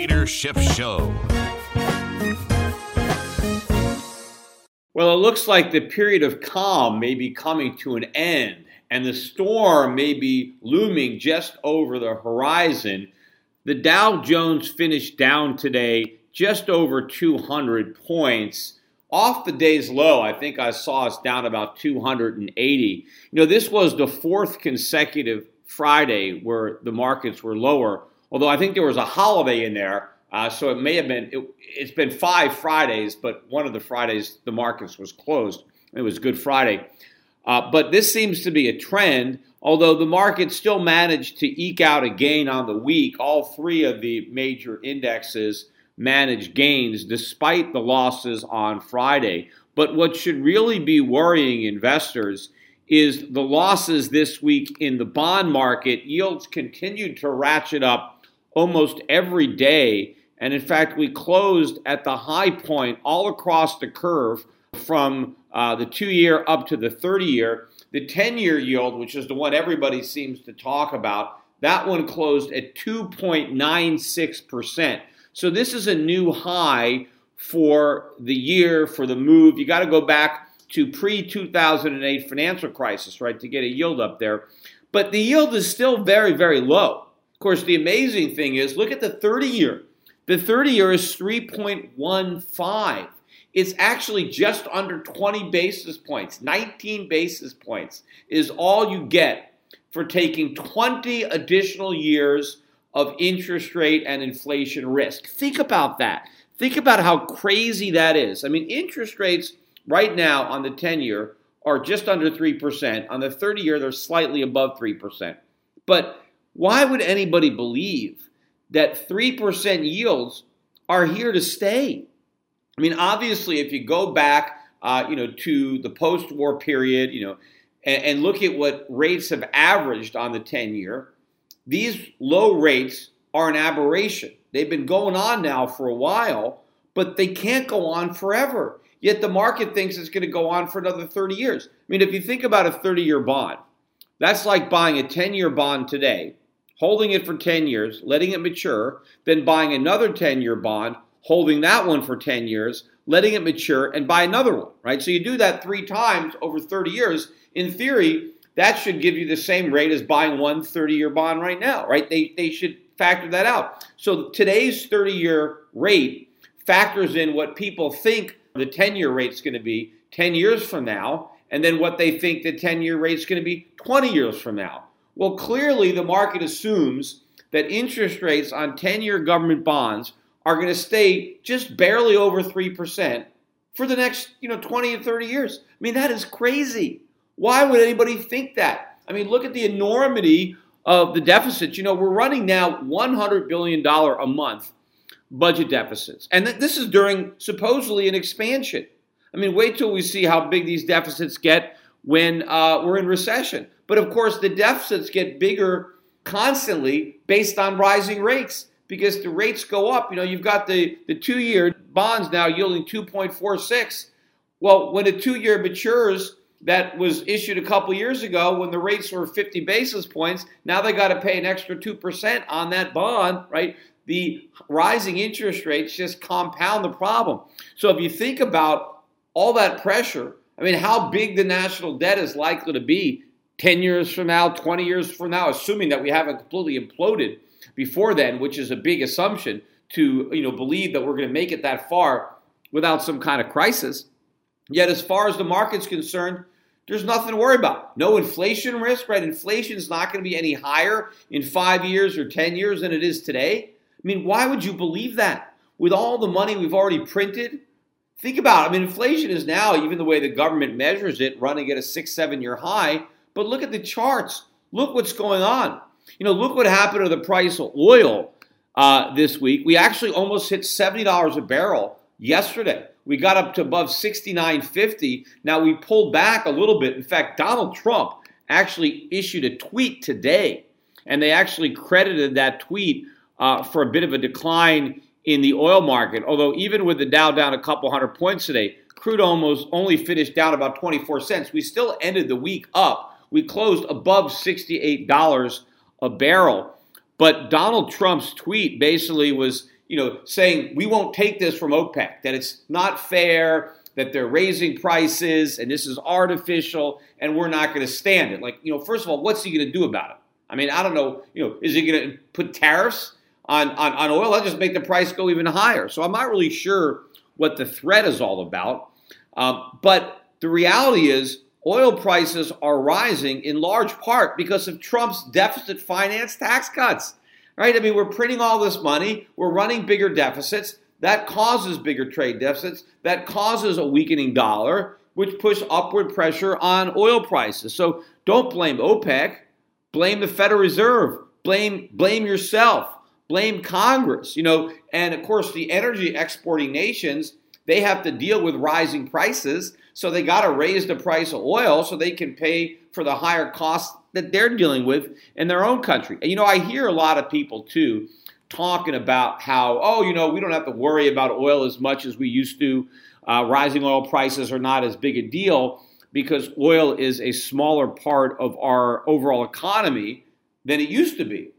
Peter Schiff Show. Well, it looks like the period of calm may be coming to an end, and the storm may be looming just over the horizon. The Dow Jones finished down today just over 200 points. Off the day's low, I think I saw us down about 280. You know, this was the fourth consecutive Friday where the markets were lower, although I think there was a holiday in there. Uh, so it may have been, it, has been five Fridays, but one of the Fridays the markets was closed. It was Good Friday. Uh, but this seems to be a trend, although the market still managed to eke out a gain on the week. All three of the major indexes managed gains despite the losses on Friday. But what should really be worrying investors is the losses this week in the bond market. Yields continued to ratchet up almost every day. And in fact, we closed at the high point all across the curve from uh, the two year up to the 30 year. The 10 year yield, which is the one everybody seems to talk about, that one closed at 2.96%. So this is a new high for the year, for the move. You got to go back to pre 2008 financial crisis, right, to get a yield up there. But the yield is still very, very low. Of course, the amazing thing is look at the 30 year. The 30 year is 3.15. It's actually just under 20 basis points. 19 basis points is all you get for taking 20 additional years of interest rate and inflation risk. Think about that. Think about how crazy that is. I mean, interest rates right now on the 10 year are just under 3%. On the 30 year, they're slightly above 3%. But why would anybody believe that 3% yields are here to stay? I mean, obviously, if you go back, uh, you know, to the post-war period, you know, and, and look at what rates have averaged on the 10 year, these low rates are an aberration. They've been going on now for a while, but they can't go on forever. Yet the market thinks it's going to go on for another 30 years. I mean, if you think about a 30 year bond, that's like buying a 10 year bond today, holding it for 10 years, letting it mature, then buying another 10 year bond, holding that one for 10 years, letting it mature, and buy another one, right? So you do that three times over 30 years. In theory, that should give you the same rate as buying one 30 year bond right now, right? They, they should factor that out. So today's 30 year rate factors in what people think the 10 year rate is going to be 10 years from now, and then what they think the 10 year rate is going to be 20 years from now. Well, clearly, the market assumes that interest rates on 10 year government bonds are going to stay just barely over 3% for the next you know 20 and 30 years. I mean, that is crazy. Why would anybody think that? I mean, look at the enormity of the deficits. You know, we're running now $100 billion a month budget deficits. And th- this is during supposedly an expansion. I mean, wait till we see how big these deficits get when uh, we're in recession. But of course, the deficits get bigger constantly based on rising rates because the rates go up. You know, you've got the, the two year bonds now yielding 2.46. Well, when a two year matures, that was issued a couple years ago when the rates were 50 basis points. Now they got to pay an extra 2% on that bond, right? The rising interest rates just compound the problem. So if you think about all that pressure, I mean, how big the national debt is likely to be 10 years from now, 20 years from now, assuming that we haven't completely imploded before then, which is a big assumption to you know believe that we're going to make it that far without some kind of crisis. Yet, as far as the market's concerned, there's nothing to worry about. No inflation risk, right? Inflation is not going to be any higher in five years or 10 years than it is today. I mean, why would you believe that? With all the money we've already printed, think about it. I mean, inflation is now, even the way the government measures it, running at a six, seven year high. But look at the charts. Look what's going on. You know, look what happened to the price of oil uh, this week. We actually almost hit $70 a barrel yesterday. We got up to above 69.50. Now we pulled back a little bit. In fact, Donald Trump actually issued a tweet today, and they actually credited that tweet uh, for a bit of a decline in the oil market. Although even with the Dow down a couple hundred points today, crude almost only finished down about 24 cents. We still ended the week up. We closed above $68 a barrel. But Donald Trump's tweet basically was you know, saying we won't take this from OPEC, that it's not fair, that they're raising prices and this is artificial and we're not going to stand it. Like, you know, first of all, what's he going to do about it? I mean, I don't know, you know, is he going to put tariffs on, on, on oil? That'll just make the price go even higher. So I'm not really sure what the threat is all about. Um, but the reality is, oil prices are rising in large part because of Trump's deficit finance tax cuts right? I mean, we're printing all this money, we're running bigger deficits. That causes bigger trade deficits. That causes a weakening dollar, which puts upward pressure on oil prices. So don't blame OPEC. Blame the Federal Reserve. Blame blame yourself. Blame Congress. You know, and of course the energy exporting nations they have to deal with rising prices, so they got to raise the price of oil so they can pay for the higher costs that they're dealing with in their own country. And, you know, I hear a lot of people too talking about how, oh, you know, we don't have to worry about oil as much as we used to. Uh, rising oil prices are not as big a deal because oil is a smaller part of our overall economy than it used to be.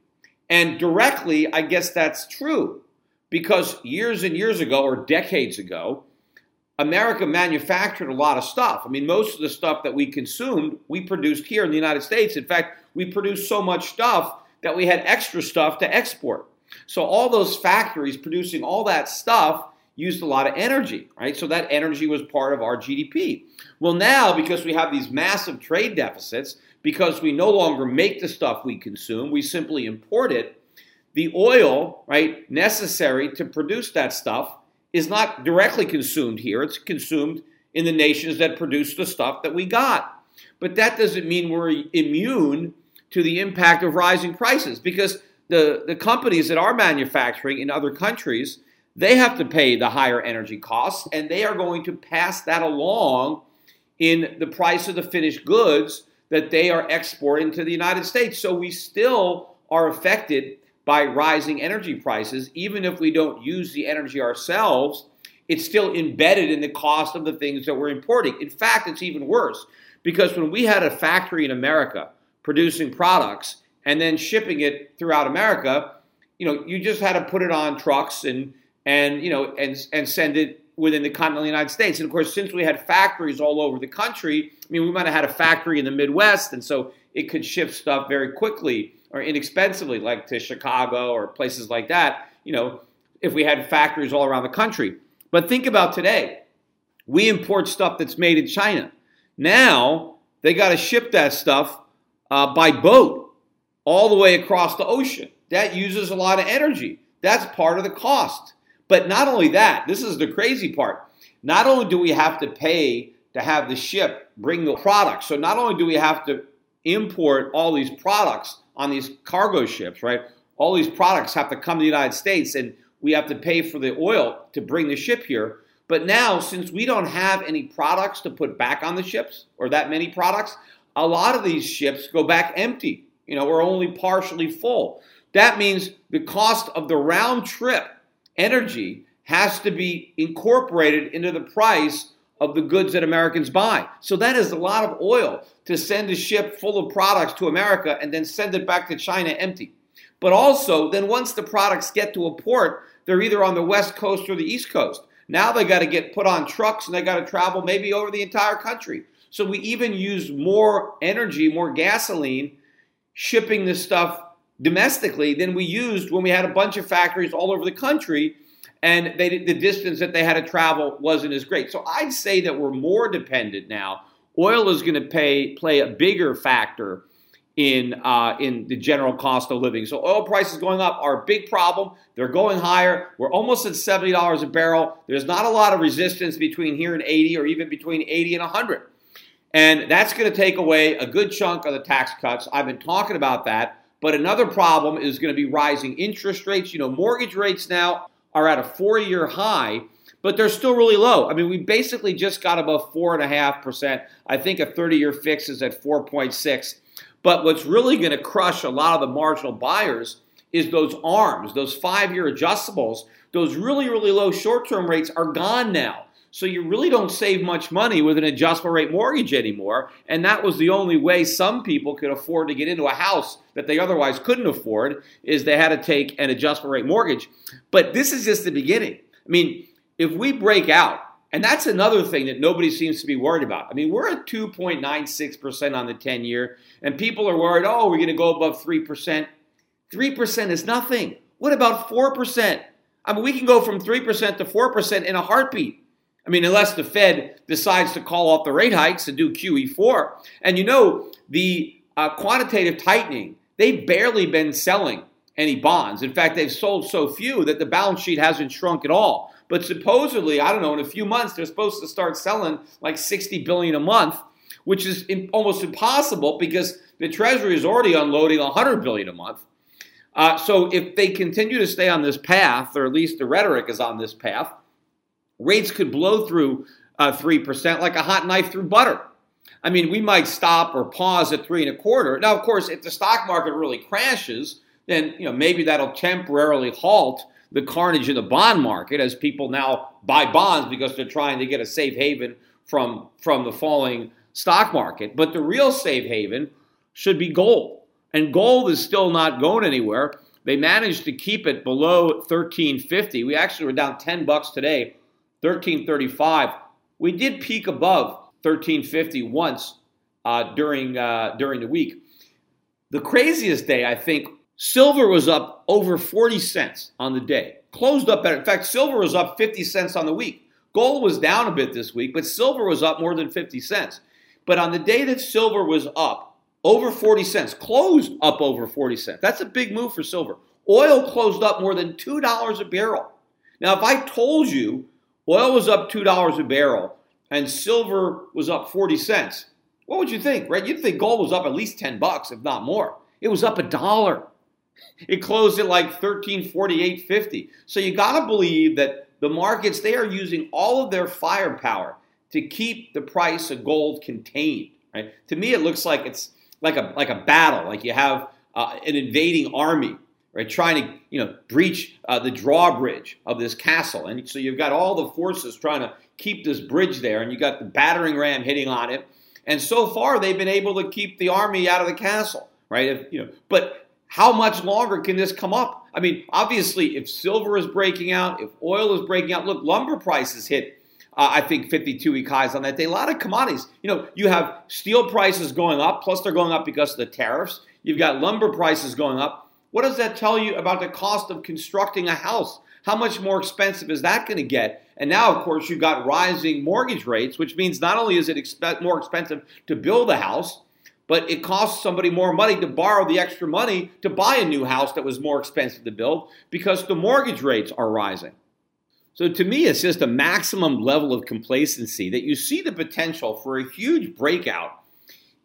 And directly, I guess that's true because years and years ago, or decades ago, America manufactured a lot of stuff. I mean, most of the stuff that we consumed, we produced here in the United States. In fact, we produced so much stuff that we had extra stuff to export. So all those factories producing all that stuff used a lot of energy, right? So that energy was part of our GDP. Well, now because we have these massive trade deficits, because we no longer make the stuff we consume, we simply import it, the oil, right, necessary to produce that stuff is not directly consumed here. It's consumed in the nations that produce the stuff that we got. But that doesn't mean we're immune to the impact of rising prices because the, the companies that are manufacturing in other countries, they have to pay the higher energy costs and they are going to pass that along in the price of the finished goods that they are exporting to the United States. So we still are affected by rising energy prices, even if we don't use the energy ourselves, it's still embedded in the cost of the things that we're importing. In fact, it's even worse because when we had a factory in America producing products and then shipping it throughout America, you know, you just had to put it on trucks and and you know and and send it within the continental United States. And of course, since we had factories all over the country, I mean, we might have had a factory in the Midwest, and so it could ship stuff very quickly or inexpensively, like to Chicago or places like that, you know, if we had factories all around the country. But think about today. We import stuff that's made in China. Now they got to ship that stuff uh, by boat all the way across the ocean. That uses a lot of energy. That's part of the cost. But not only that, this is the crazy part. Not only do we have to pay to have the ship bring the products, so not only do we have to import all these products on these cargo ships, right? All these products have to come to the United States and we have to pay for the oil to bring the ship here. But now, since we don't have any products to put back on the ships or that many products, a lot of these ships go back empty, you know, or only partially full. That means the cost of the round trip energy has to be incorporated into the price of the goods that Americans buy. So that is a lot of oil to send a ship full of products to America and then send it back to China empty. But also, then once the products get to a port, they're either on the West Coast or the East Coast. Now they got to get put on trucks and they got to travel maybe over the entire country. So we even use more energy, more gasoline shipping this stuff domestically than we used when we had a bunch of factories all over the country and they, the distance that they had to travel wasn't as great. So I'd say that we're more dependent now. Oil is going to pay play a bigger factor in uh, in the general cost of living. So oil prices going up are a big problem. They're going higher. We're almost at seventy dollars a barrel. There's not a lot of resistance between here and eighty, or even between eighty and hundred. And that's going to take away a good chunk of the tax cuts. I've been talking about that. But another problem is going to be rising interest rates. You know, mortgage rates now are at a four year high, but they're still really low. I mean, we basically just got above 4.5%. I think a 30 year fix is at 4.6. But what's really going to crush a lot of the marginal buyers is those ARMs, those five year adjustables. Those really, really low short term rates are gone now. So you really don't save much money with an adjustable rate mortgage anymore. And that was the only way some people could afford to get into a house that they otherwise couldn't afford is they had to take an adjustable rate mortgage. But this is just the beginning. I mean, if we break out, and that's another thing that nobody seems to be worried about. I mean, we're at 2.96% on the 10 year, and people are worried, oh, we're going to go above 3%. 3% is nothing. What about 4%? I mean, we can go from 3% to 4% in a heartbeat. I mean, unless the Fed decides to call off the rate hikes and do QE4. And you know, the uh, quantitative tightening, they've barely been selling any bonds. In fact, they've sold so few that the balance sheet hasn't shrunk at all. But supposedly, I don't know, in a few months, they're supposed to start selling like 60 billion a month, which is almost impossible because the Treasury is already unloading 100 billion a month. Uh, so if they continue to stay on this path, or at least the rhetoric is on this path, rates could blow through uh, 3% like a hot knife through butter. I mean, we might stop or pause at three and a quarter. Now, of course, if the stock market really crashes, then you know maybe that'll temporarily halt the carnage in the bond market as people now buy bonds because they're trying to get a safe haven from from the falling stock market. But the real safe haven should be gold, and gold is still not going anywhere. They managed to keep it below 1350. We actually were down 10 bucks today 1335. We did peak above 1350 once uh, during uh, during the week. The craziest day, I think, silver was up over 40 cents on the day. Closed up better. In fact, silver was up 50 cents on the week. Gold was down a bit this week, but silver was up more than 50 cents. But on the day that silver was up over 40 cents, closed up over 40 cents. That's a big move for silver. Oil closed up more than $2 a barrel. Now, if I told you Oil was up $2 a barrel and silver was up 40 cents. What would you think, right? You'd think gold was up at least 10 bucks, if not more. It was up a dollar. It closed at like 1348.50. So you got to believe that the markets they are using all of their firepower to keep the price of gold contained, right? To me it looks like it's like a like a battle, like you have uh, an invading army right, trying to you know breach uh, the drawbridge of this castle, and so you've got all the forces trying to keep this bridge there, and you've got the battering ram hitting on it, and so far they've been able to keep the army out of the castle, right? If, you know, but how much longer can this come up? I mean, obviously, if silver is breaking out, if oil is breaking out, look, lumber prices hit. Uh, I think 52 week highs on that day. A lot of commodities. You know, you have steel prices going up, plus they're going up because of the tariffs. You've got lumber prices going up. What does that tell you about the cost of constructing a house? How much more expensive is that going to get? And now, of course, you've got rising mortgage rates, which means not only is it expe- more expensive to build a house, but it costs somebody more money to borrow the extra money to buy a new house that was more expensive to build because the mortgage rates are rising. So to me, it's just a maximum level of complacency that you see the potential for a huge breakout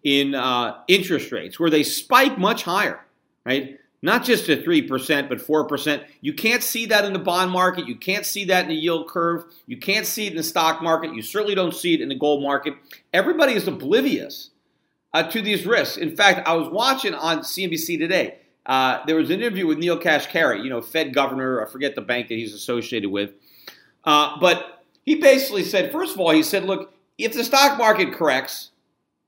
in uh, interest rates where they spike much higher, right? Not just at 3%, but 4%. You can't see that in the bond market. You can't see that in the yield curve. You can't see it in the stock market. You certainly don't see it in the gold market. Everybody is oblivious uh, to these risks. In fact, I was watching on CNBC today. Uh, there was an interview with Neel Kashkari, you know, Fed governor. I forget the bank that he's associated with. Uh, but he basically said, first of all, he said, look, if the stock market corrects,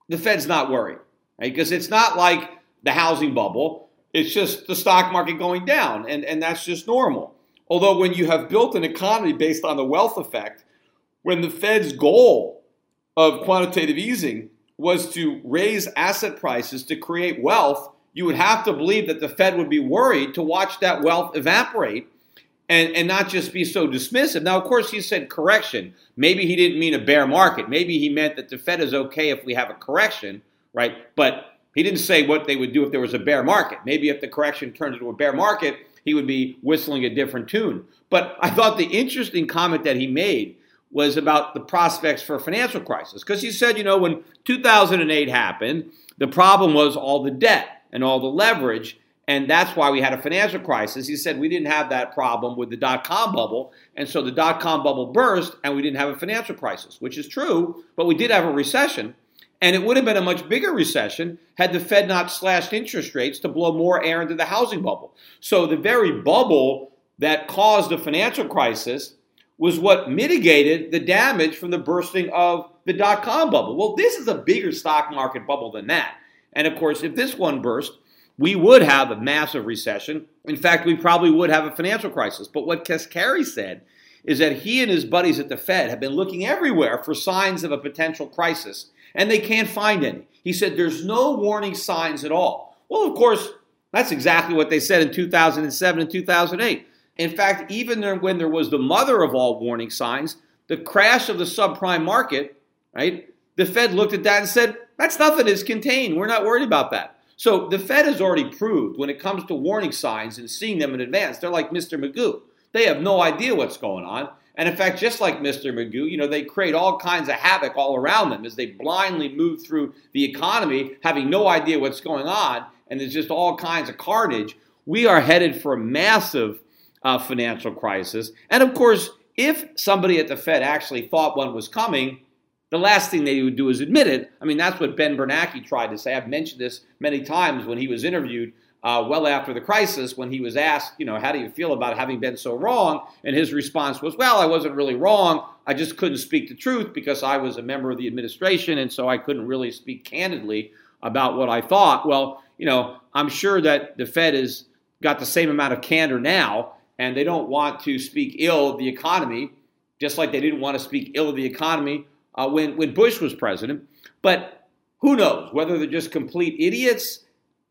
the Fed's not worried, right? Because it's not like the housing bubble. It's just the stock market going down, and, and that's just normal. Although, when you have built an economy based on the wealth effect, when the Fed's goal of quantitative easing was to raise asset prices to create wealth, you would have to believe that the Fed would be worried to watch that wealth evaporate and, and not just be so dismissive. Now, of course, he said correction. Maybe he didn't mean a bear market. Maybe he meant that the Fed is okay if we have a correction, right? But he didn't say what they would do if there was a bear market. Maybe if the correction turned into a bear market, he would be whistling a different tune. But I thought the interesting comment that he made was about the prospects for a financial crisis. Because he said, you know, when 2008 happened, the problem was all the debt and all the leverage. And that's why we had a financial crisis. He said we didn't have that problem with the dot com bubble. And so the dot com bubble burst and we didn't have a financial crisis, which is true, but we did have a recession. And it would have been a much bigger recession had the Fed not slashed interest rates to blow more air into the housing bubble. So the very bubble that caused the financial crisis was what mitigated the damage from the bursting of the dot com bubble. Well, this is a bigger stock market bubble than that. And of course, if this one burst, we would have a massive recession. In fact, we probably would have a financial crisis. But what Kashkari said is that he and his buddies at the Fed have been looking everywhere for signs of a potential crisis, and they can't find any. He said there's no warning signs at all. Well, of course, that's exactly what they said in 2007 and 2008. In fact, even when there was the mother of all warning signs, the crash of the subprime market, right? The Fed looked at that and said, that's nothing, it's contained. We're not worried about that. So the Fed has already proved when it comes to warning signs and seeing them in advance, they're like Mr. Magoo. They have no idea what's going on. And in fact, just like Mr. Magoo, you know, they create all kinds of havoc all around them as they blindly move through the economy, having no idea what's going on, and there's just all kinds of carnage. We are headed for a massive uh, financial crisis. And of course, if somebody at the Fed actually thought one was coming, the last thing they would do is admit it. I mean, that's what Ben Bernanke tried to say. I've mentioned this many times when he was interviewed uh, well after the crisis when he was asked, you know, how do you feel about having been so wrong? And his response was, well, I wasn't really wrong. I just couldn't speak the truth because I was a member of the administration, and so I couldn't really speak candidly about what I thought. Well, you know, I'm sure that the Fed has got the same amount of candor now and they don't want to speak ill of the economy, just like they didn't want to speak ill of the economy uh, when, when Bush was president. But who knows whether they're just complete idiots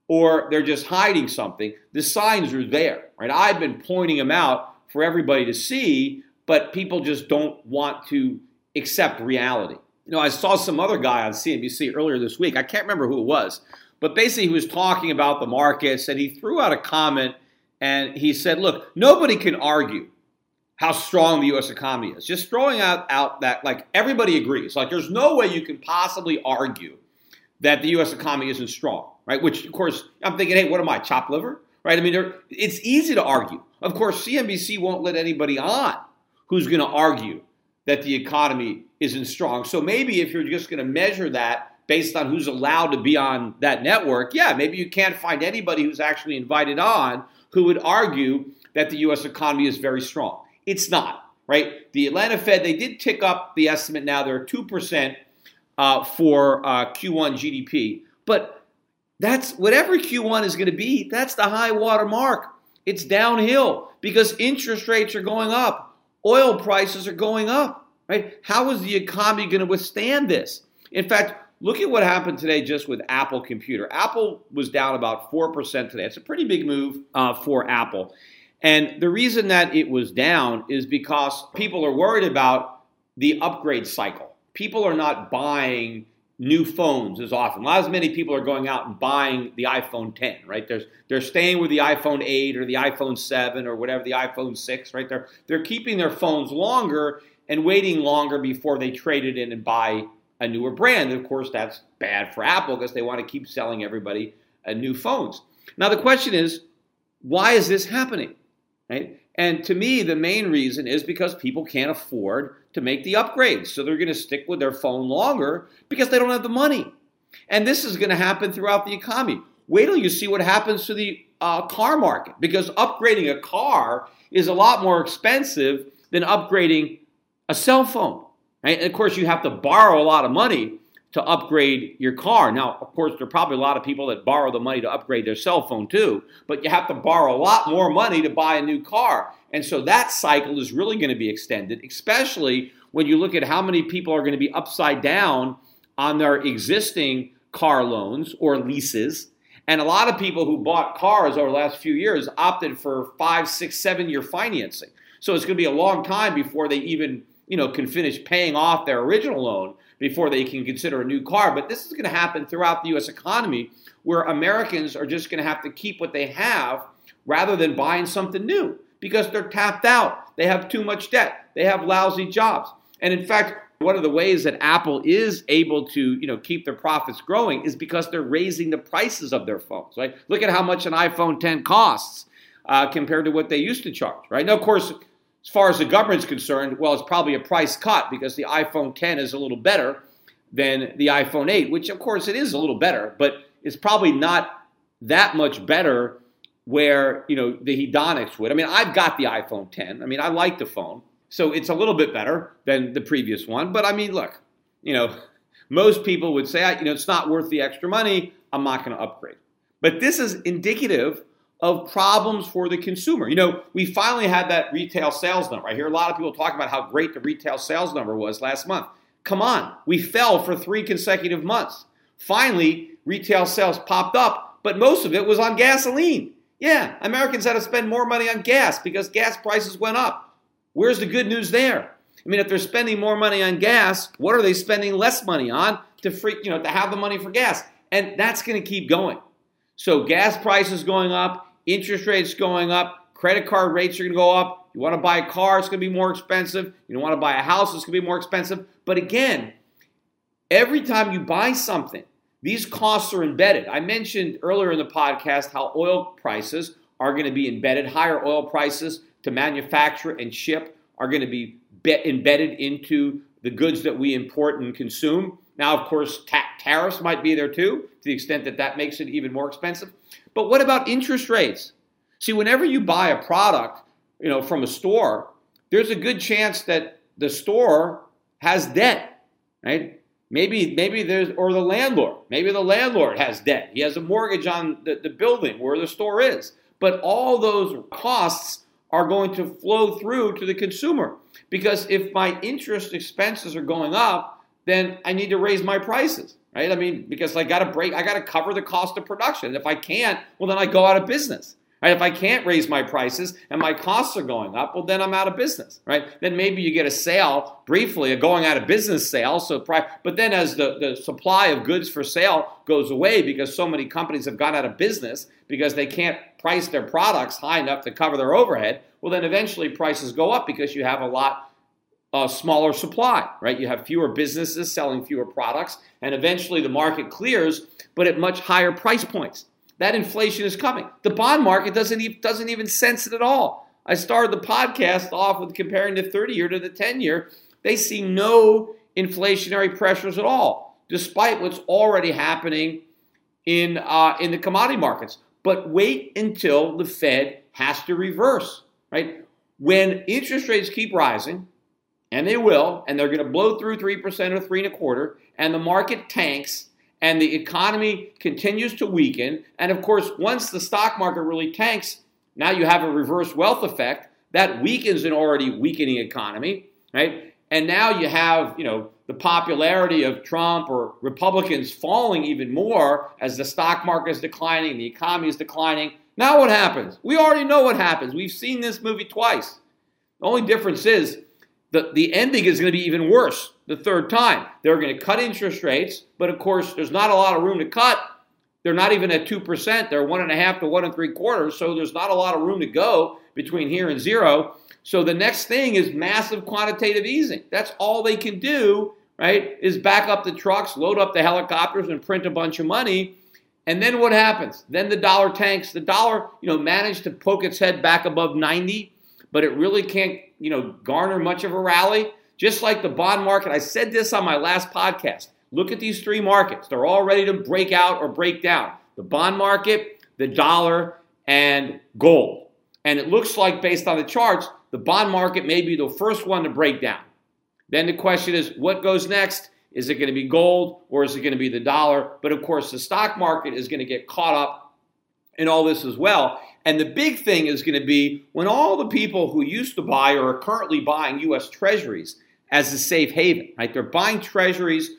or they're just hiding something. The signs are there, right? I've been pointing them out for everybody to see, but people just don't want to accept reality. You know, I saw some other guy on CNBC earlier this week. I can't remember who it was, but basically he was talking about the markets and he threw out a comment – and he said, look, nobody can argue how strong the U.S. economy is. Just throwing out, out that, like, everybody agrees. Like, there's no way you can possibly argue that the U.S. economy isn't strong, right? Which, of course, I'm thinking, hey, what am I, chop liver? Right? I mean, it's easy to argue. Of course, CNBC won't let anybody on who's going to argue that the economy isn't strong. So maybe if you're just going to measure that based on who's allowed to be on that network, yeah, maybe you can't find anybody who's actually invited on who would argue that the U.S. economy is very strong. It's not, right? The Atlanta Fed, they did tick up the estimate now. They're 2% uh, for uh, Q1 GDP. But that's whatever Q1 is going to be, that's the high water mark. It's downhill because interest rates are going up, oil prices are going up, right? How is the economy going to withstand this? In fact, Look at what happened today just with Apple Computer. Apple was down about 4% today. It's a pretty big move uh, for Apple. And the reason that it was down is because people are worried about the upgrade cycle. People are not buying new phones as often. Not as many people are going out and buying the iPhone 10, right? They're, they're staying with the iPhone 8 or the iPhone 7 or whatever, the iPhone 6, right? They're, they're keeping their phones longer and waiting longer before they trade it in and buy a newer brand. And of course, that's bad for Apple because they want to keep selling everybody uh, new phones. Now, the question is, why is this happening? Right? And to me, the main reason is because people can't afford to make the upgrades. So they're going to stick with their phone longer because they don't have the money. And this is going to happen throughout the economy. Wait till you see what happens to the uh, car market because upgrading a car is a lot more expensive than upgrading a cell phone. Right? And of course, you have to borrow a lot of money to upgrade your car. Now, of course, there are probably a lot of people that borrow the money to upgrade their cell phone too, but you have to borrow a lot more money to buy a new car. And so that cycle is really going to be extended, especially when you look at how many people are going to be upside down on their existing car loans or leases. And a lot of people who bought cars over the last few years opted for five, six, seven year financing. So it's going to be a long time before they even, you know, can finish paying off their original loan before they can consider a new car. But this is going to happen throughout the U.S. economy where Americans are just going to have to keep what they have rather than buying something new because they're tapped out. They have too much debt. They have lousy jobs. And in fact, one of the ways that Apple is able to, you know, keep their profits growing is because they're raising the prices of their phones. Right? Look at how much an iPhone 10 costs uh, compared to what they used to charge. Right? Now, of course, as far as the government's concerned, well, it's probably a price cut because the iPhone 10 is a little better than the iPhone 8, which of course it is a little better, but it's probably not that much better where you know the hedonics would. I mean, I've got the iPhone 10. I mean, I like the phone. So it's a little bit better than the previous one. But I mean, look, you know, most people would say, you know, it's not worth the extra money. I'm not going to upgrade. But this is indicative of problems for the consumer. You know, we finally had that retail sales number. I hear a lot of people talk about how great the retail sales number was last month. Come on, we fell for three consecutive months. Finally, retail sales popped up, but most of it was on gasoline. Yeah, Americans had to spend more money on gas because gas prices went up. Where's the good news there? I mean, if they're spending more money on gas, what are they spending less money on to free, you know, to have the money for gas? And that's going to keep going. So gas prices going up, interest rates going up, credit card rates are going to go up. You want to buy a car, it's going to be more expensive. You don't want to buy a house, it's going to be more expensive. But again, every time you buy something, these costs are embedded. I mentioned earlier in the podcast how oil prices are going to be embedded, higher oil prices to manufacture and ship are going to be embedded into the goods that we import and consume. Now, of course, ta- tariffs might be there too, to the extent that that makes it even more expensive. But what about interest rates? See, whenever you buy a product, you know, from a store, there's a good chance that the store has debt, right? Maybe, maybe there's, or the landlord, maybe the landlord has debt. He has a mortgage on the, the building where the store is. But all those costs are going to flow through to the consumer. Because if my interest expenses are going up, then I need to raise my prices, right? I mean, because I got to break, I got to cover the cost of production. If I can't, well, then I go out of business. Right? If I can't raise my prices and my costs are going up, well, then I'm out of business, right? Then maybe you get a sale briefly, a going out of business sale. So, but then as the, the supply of goods for sale goes away because so many companies have gone out of business because they can't price their products high enough to cover their overhead, well, then eventually prices go up because you have a lot uh, smaller supply, right? You have fewer businesses selling fewer products, and eventually the market clears, but at much higher price points. That inflation is coming. The bond market doesn't even, doesn't even sense it at all. I started the podcast off with comparing the 30 year to the 10 year. They see no inflationary pressures at all, despite what's already happening in, uh, in the commodity markets. But wait until the Fed has to reverse, right? When interest rates keep rising, and they will, and they're going to blow through 3% or three and a quarter, and the market tanks, and the economy continues to weaken. And of course, once the stock market really tanks, now you have a reverse wealth effect that weakens an already weakening economy, right? And now you have, you know, the popularity of Trump or Republicans falling even more as the stock market is declining, the economy is declining. Now what happens? We already know what happens. We've seen this movie twice. The only difference is the, the ending is going to be even worse the third time. They're going to cut interest rates, but of course, there's not a lot of room to cut. They're not even at 2%. They're one and a half to one and three quarters. So there's not a lot of room to go between here and zero. So the next thing is massive quantitative easing. That's all they can do, right? Is back up the trucks, load up the helicopters, and print a bunch of money. And then what happens? Then the dollar tanks. The dollar, you know, managed to poke its head back above 90, but it really can't, you know, garner much of a rally. Just like the bond market, I said this on my last podcast. Look at these three markets. They're all ready to break out or break down the bond market, the dollar, and gold. And it looks like, based on the charts, the bond market may be the first one to break down. Then the question is what goes next? Is it going to be gold or is it going to be the dollar? But of course, the stock market is going to get caught up in all this as well. And the big thing is going to be when all the people who used to buy or are currently buying U.S. Treasuries as a safe haven, right? They're buying Treasuries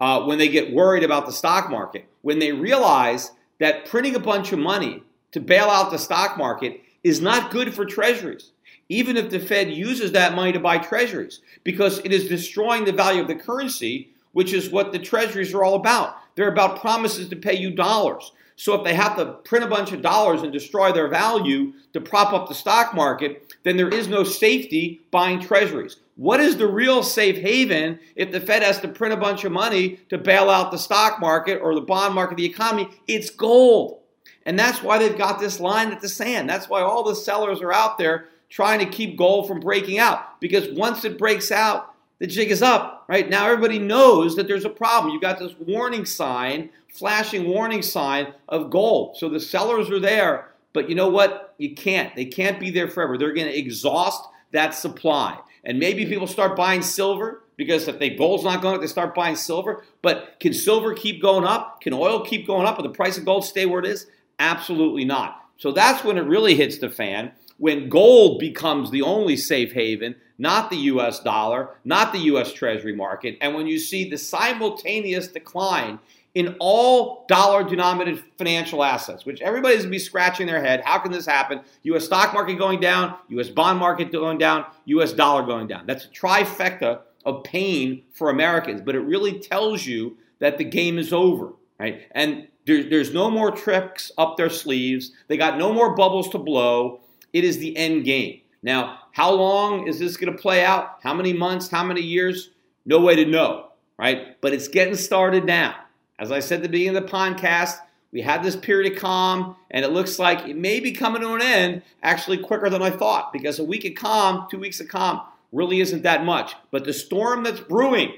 uh, when they get worried about the stock market, when they realize that printing a bunch of money to bail out the stock market is not good for Treasuries even if the Fed uses that money to buy treasuries, because it is destroying the value of the currency, which is what the treasuries are all about. They're about promises to pay you dollars. So if they have to print a bunch of dollars and destroy their value to prop up the stock market, then there is no safety buying treasuries. What is the real safe haven if the Fed has to print a bunch of money to bail out the stock market or the bond market, the economy? It's gold. And that's why they've got this line at the sand. That's why all the sellers are out there trying to keep gold from breaking out. Because once it breaks out, the jig is up, right? Now everybody knows that there's a problem. You've got this warning sign, flashing warning sign of gold. So the sellers are there, but you know what? You can't. They can't be there forever. They're going to exhaust that supply. And maybe people start buying silver because if the gold's not going up, they start buying silver. But can silver keep going up? Can oil keep going up? Will the price of gold stay where it is? Absolutely not. So that's when it really hits the fan when gold becomes the only safe haven, not the US dollar, not the US Treasury market, and when you see the simultaneous decline in all dollar denominated financial assets, which everybody's gonna be scratching their head. How can this happen? US stock market going down, US bond market going down, US dollar going down. That's a trifecta of pain for Americans, but it really tells you that the game is over, right? And there's, there's no more tricks up their sleeves. They got no more bubbles to blow. It is the end game. Now, how long is this going to play out? How many months? How many years? No way to know, right? But it's getting started now. As I said at the beginning of the podcast, we had this period of calm, and it looks like it may be coming to an end actually quicker than I thought because a week of calm, two weeks of calm, really isn't that much. But the storm that's brewing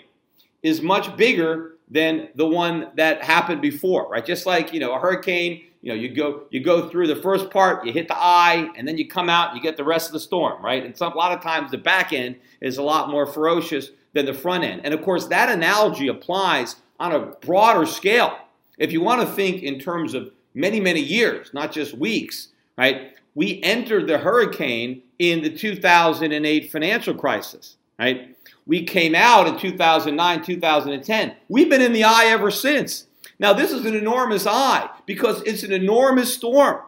is much bigger than the one that happened before, right? Just like, you know, a hurricane you know, you go you go through the first part, you hit the eye, and then you come out and you get the rest of the storm, right? And some, a lot of times the back end is a lot more ferocious than the front end. And of course, that analogy applies on a broader scale. If you want to think in terms of many, many years, not just weeks, right? We entered the hurricane in the 2008 financial crisis, right? We came out in 2009, 2010. We've been in the eye ever since. Now, this is an enormous eye because it's an enormous storm.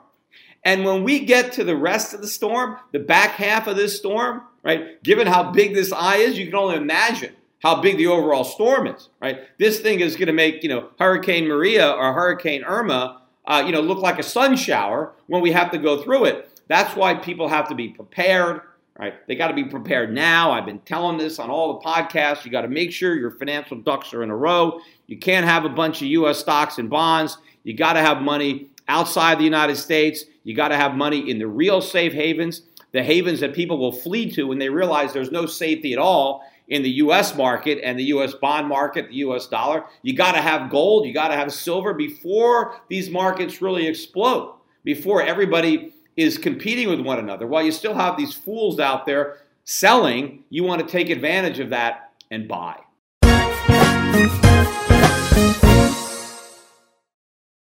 And when we get to the rest of the storm, the back half of this storm, right, given how big this eye is, you can only imagine how big the overall storm is, right? This thing is going to make, you know, Hurricane Maria or Hurricane Irma, uh, you know, look like a sun shower when we have to go through it. That's why people have to be prepared, right? They got to be prepared now. I've been telling this on all the podcasts. You got to make sure your financial ducks are in a row. You can't have a bunch of U.S. stocks and bonds. You got to have money outside the United States. You got to have money in the real safe havens, the havens that people will flee to when they realize there's no safety at all in the U.S. market and the U.S. bond market, the U.S. dollar. You got to have gold. You got to have silver before these markets really explode, before everybody is competing with one another. While you still have these fools out there selling, you want to take advantage of that and buy.